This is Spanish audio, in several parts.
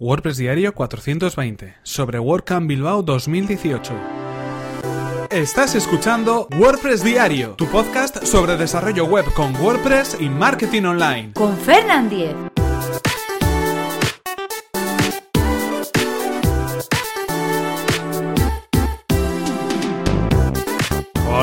WordPress Diario 420 sobre WordCamp Bilbao 2018. Estás escuchando WordPress Diario, tu podcast sobre desarrollo web con WordPress y marketing online. Con Fernand Diez.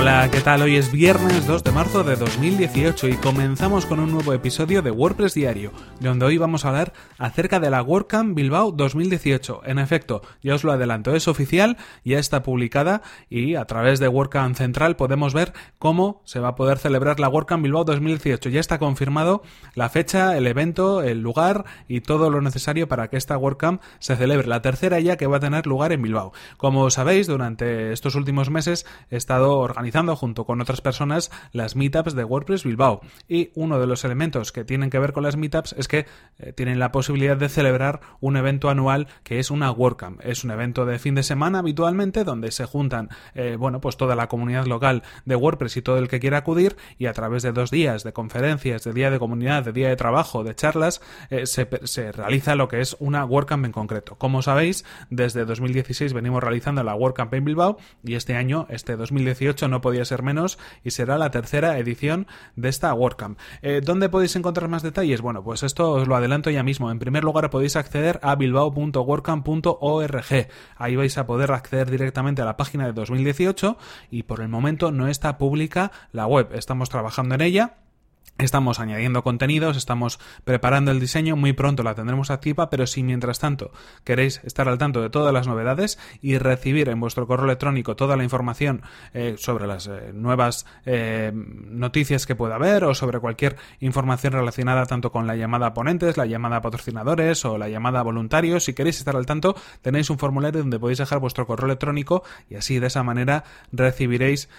Hola, ¿qué tal? Hoy es viernes 2 de marzo de 2018 y comenzamos con un nuevo episodio de WordPress Diario, donde hoy vamos a hablar acerca de la WordCamp Bilbao 2018. En efecto, ya os lo adelanto, es oficial, ya está publicada y a través de WordCamp Central podemos ver cómo se va a poder celebrar la WordCamp Bilbao 2018. Ya está confirmado la fecha, el evento, el lugar y todo lo necesario para que esta WordCamp se celebre. La tercera ya que va a tener lugar en Bilbao. Como sabéis, durante estos últimos meses he estado organizando junto con otras personas las meetups de WordPress Bilbao. Y uno de los elementos que tienen que ver con las meetups es que eh, tienen la posibilidad de celebrar un evento anual que es una WordCamp. Es un evento de fin de semana habitualmente donde se juntan, eh, bueno, pues toda la comunidad local de WordPress y todo el que quiera acudir y a través de dos días de conferencias, de día de comunidad, de día de trabajo, de charlas, eh, se, se realiza lo que es una WordCamp en concreto. Como sabéis, desde 2016 venimos realizando la WordCamp en Bilbao y este año, este 2018, no podía ser menos y será la tercera edición de esta WordCamp. Eh, ¿Dónde podéis encontrar más detalles? Bueno, pues esto os lo adelanto ya mismo. En primer lugar podéis acceder a bilbao.wordcamp.org. Ahí vais a poder acceder directamente a la página de 2018 y por el momento no está pública la web. Estamos trabajando en ella Estamos añadiendo contenidos, estamos preparando el diseño, muy pronto la tendremos activa, pero si mientras tanto queréis estar al tanto de todas las novedades y recibir en vuestro correo electrónico toda la información eh, sobre las eh, nuevas eh, noticias que pueda haber o sobre cualquier información relacionada tanto con la llamada a ponentes, la llamada a patrocinadores o la llamada a voluntarios, si queréis estar al tanto tenéis un formulario donde podéis dejar vuestro correo electrónico y así de esa manera recibiréis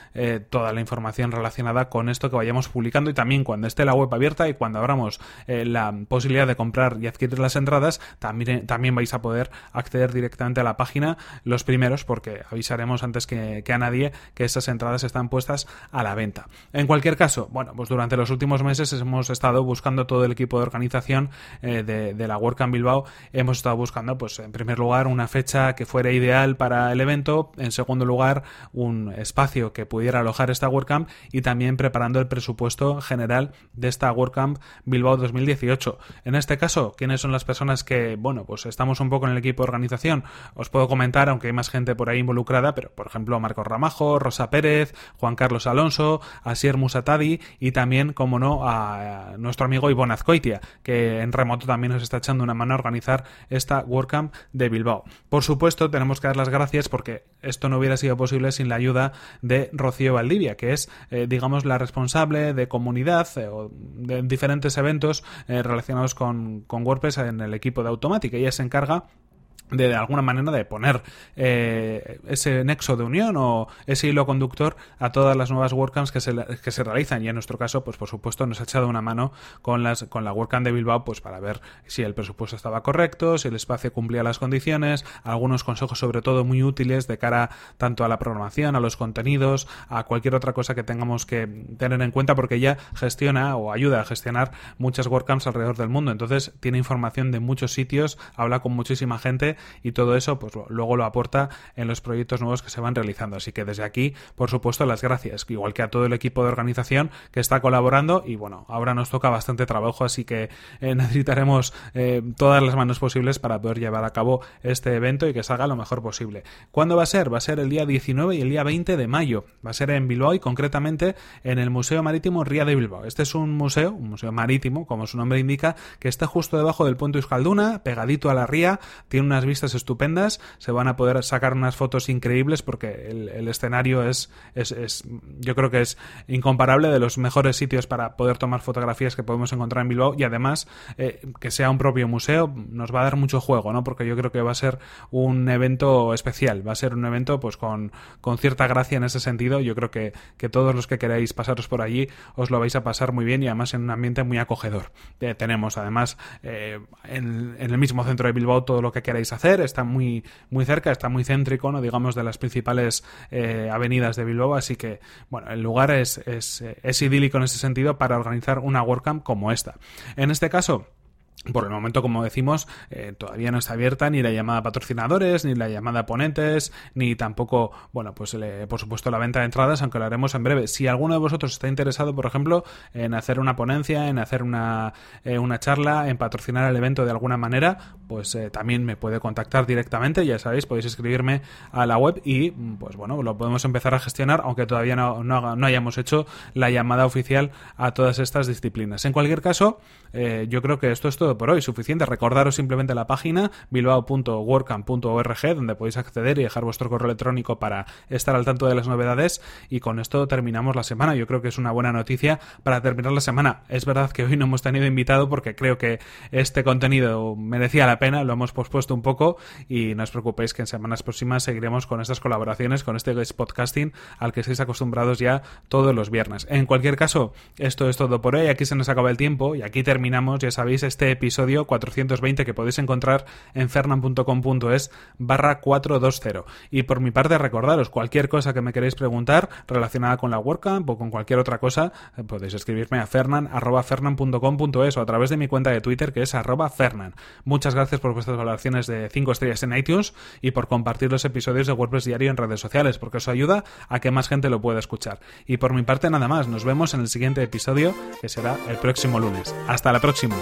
toda la información relacionada con esto que vayamos publicando y también cuando esté la web abierta y cuando abramos eh, la posibilidad de comprar y adquirir las entradas, también, también vais a poder acceder directamente a la página los primeros porque avisaremos antes que, a nadie que esas entradas están puestas a la venta. En cualquier caso, bueno, pues durante los últimos meses hemos estado buscando todo el equipo de organización eh, de, de, la WordCamp Bilbao, hemos estado buscando, pues en primer lugar, una fecha que fuera ideal para el evento, en segundo lugar, un espacio que pudiera alojar esta WordCamp y también preparando el presupuesto general de esta WordCamp Bilbao 2018. En este caso, ¿quiénes son las personas que, bueno, pues estamos un poco en el equipo de organización? Os puedo comentar, aunque hay más gente por ahí involucrada, pero por ejemplo Marcos Ramajo, Rosa Pérez, Juan Carlos Alonso, Asier Musatadi y también, como no, a nuestro amigo Ivonne Azcoitia, que en remoto también nos está echando una mano a organizar esta WordCamp de Bilbao. Por supuesto, tenemos que dar las gracias porque esto no hubiera sido posible sin la ayuda de Rocío Valdivia, que es, eh, digamos, la responsable de comunidad eh, de diferentes eventos eh, relacionados con, con WordPress en el equipo de Automática. Ella se encarga de, alguna manera de poner eh, ese nexo de unión o ese hilo conductor a todas las nuevas WordCamps que se, que se realizan. Y en nuestro caso pues por supuesto nos ha echado una mano con las con la WordCamp de Bilbao pues para ver si el presupuesto estaba correcto si el espacio cumplía las condiciones algunos consejos sobre todo muy útiles de cara tanto a la programación a los contenidos a cualquier otra cosa que tengamos que tener en cuenta porque ella gestiona o ayuda a gestionar muchas WordCamps alrededor del mundo. Entonces tiene información de muchos sitios habla con muchísima gente y todo eso pues luego lo aporta en los proyectos nuevos que se van realizando. Así que desde aquí, por supuesto, las gracias, igual que a todo el equipo de organización que está colaborando y bueno, ahora nos toca bastante trabajo, así que eh, necesitaremos eh, todas las manos posibles para poder llevar a cabo este evento y que salga lo mejor posible. ¿Cuándo va a ser? Va a ser el día 19 y el día 20 de mayo. Va a ser en Bilbao y concretamente en el Museo Marítimo Ría de Bilbao. Este es un museo, un museo marítimo, como su nombre indica, que está justo debajo del puente Euskalduna, pegadito a la ría, tiene unas vistas estupendas, se van a poder sacar unas fotos increíbles porque el, escenario es, es, yo creo que es incomparable de los mejores sitios para poder tomar fotografías que podemos encontrar en Bilbao y además eh, que sea un propio museo nos va a dar mucho juego, ¿no? Porque yo creo que va a ser un evento especial, va a ser un evento pues con, con cierta gracia en ese sentido, yo creo que, que todos los que queráis pasaros por allí os lo vais a pasar muy bien y además en un ambiente muy acogedor. Eh, tenemos además eh, en, en el mismo centro de Bilbao todo lo que queráis hacer está muy, muy cerca, está muy céntrico, ¿no? digamos, de las principales eh, avenidas de Bilbao, así que, bueno, el lugar es, es, es idílico en ese sentido para organizar una WordCamp como esta. En este caso, por el momento, como decimos, eh, todavía no está abierta ni la llamada a patrocinadores, ni la llamada a ponentes, ni tampoco, bueno, pues por supuesto la venta de entradas, aunque lo haremos en breve. Si alguno de vosotros está interesado, por ejemplo, en hacer una ponencia, en hacer una, eh, una charla, en patrocinar el evento de alguna manera, pues eh, también me puede contactar directamente, ya sabéis, podéis escribirme a la web y, pues bueno, lo podemos empezar a gestionar, aunque todavía no, no, hayamos hecho la llamada oficial a todas estas disciplinas. En cualquier caso, yo creo que esto es todo por hoy. Suficiente. Recordaros simplemente la página bilbao.workcamp.org donde podéis acceder y dejar vuestro correo electrónico para estar al tanto de las novedades. Y con esto terminamos la semana. Yo creo que es una buena noticia para terminar la semana. Es verdad que hoy no hemos tenido invitado porque creo que este contenido merecía la pena. Lo hemos pospuesto un poco y no os preocupéis que en semanas próximas seguiremos con estas colaboraciones, con este podcasting al que estáis acostumbrados ya todos los viernes. En cualquier caso, esto es todo por hoy. Aquí se nos acaba el tiempo y aquí terminamos, ya sabéis, este episodio 420 que podéis encontrar en fernan.com.es barra 420. Y por mi parte, recordaros, cualquier cosa que me queréis preguntar relacionada con la WordCamp o con cualquier otra cosa, eh, podéis escribirme a fernan o a través de mi cuenta de Twitter que es arroba fernan. Muchas gracias por vuestras valoraciones de 5 estrellas en iTunes y por compartir los episodios de WordPress Diario en redes sociales, porque eso ayuda a que más gente lo pueda escuchar. Y por mi parte nada más, nos vemos en el siguiente episodio que será el próximo lunes. Hasta la próxima.